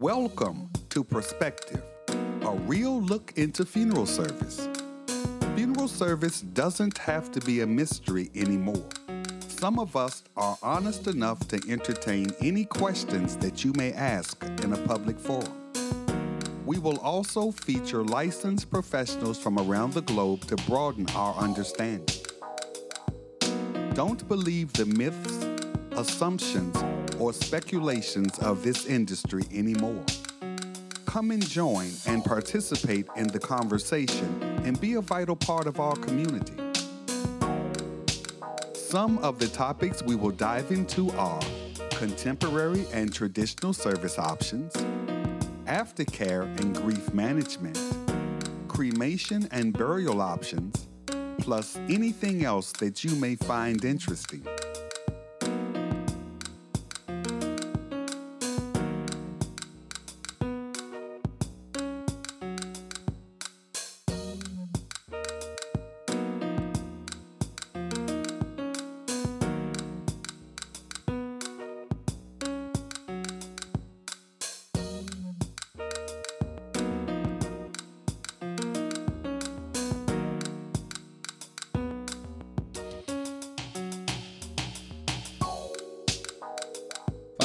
Welcome to Prospective, a real look into funeral service. Funeral service doesn't have to be a mystery anymore. Some of us are honest enough to entertain any questions that you may ask in a public forum. We will also feature licensed professionals from around the globe to broaden our understanding. Don't believe the myths, assumptions, or speculations of this industry anymore. Come and join and participate in the conversation and be a vital part of our community. Some of the topics we will dive into are contemporary and traditional service options, aftercare and grief management, cremation and burial options, plus anything else that you may find interesting.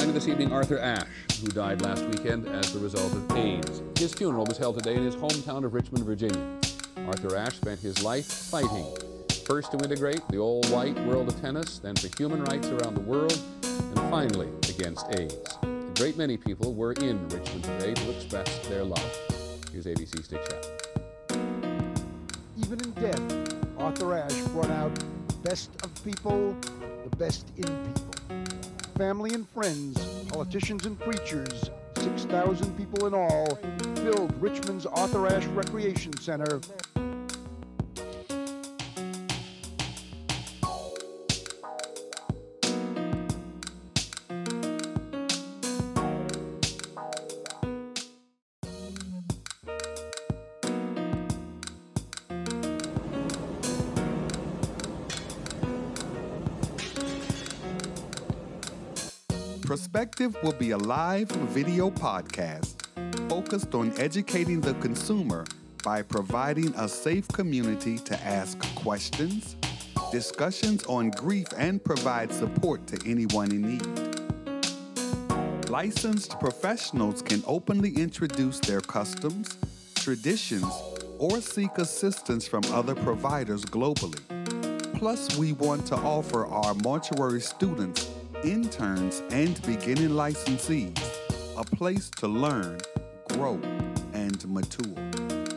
This evening, Arthur Ashe, who died last weekend as the result of AIDS. His funeral was held today in his hometown of Richmond, Virginia. Arthur Ashe spent his life fighting, first to integrate the all-white world of tennis, then for human rights around the world, and finally against AIDS. A great many people were in Richmond today to express their love. Here's ABC Dick Schaap. Even in death, Arthur Ashe brought out the best of people, the best in people. Family and friends, politicians and preachers, 6,000 people in all, filled Richmond's Arthur Ashe Recreation Center. Prospective will be a live video podcast focused on educating the consumer by providing a safe community to ask questions, discussions on grief, and provide support to anyone in need. Licensed professionals can openly introduce their customs, traditions, or seek assistance from other providers globally. Plus, we want to offer our mortuary students, interns, and beginning licensees a place to learn, grow, and mature.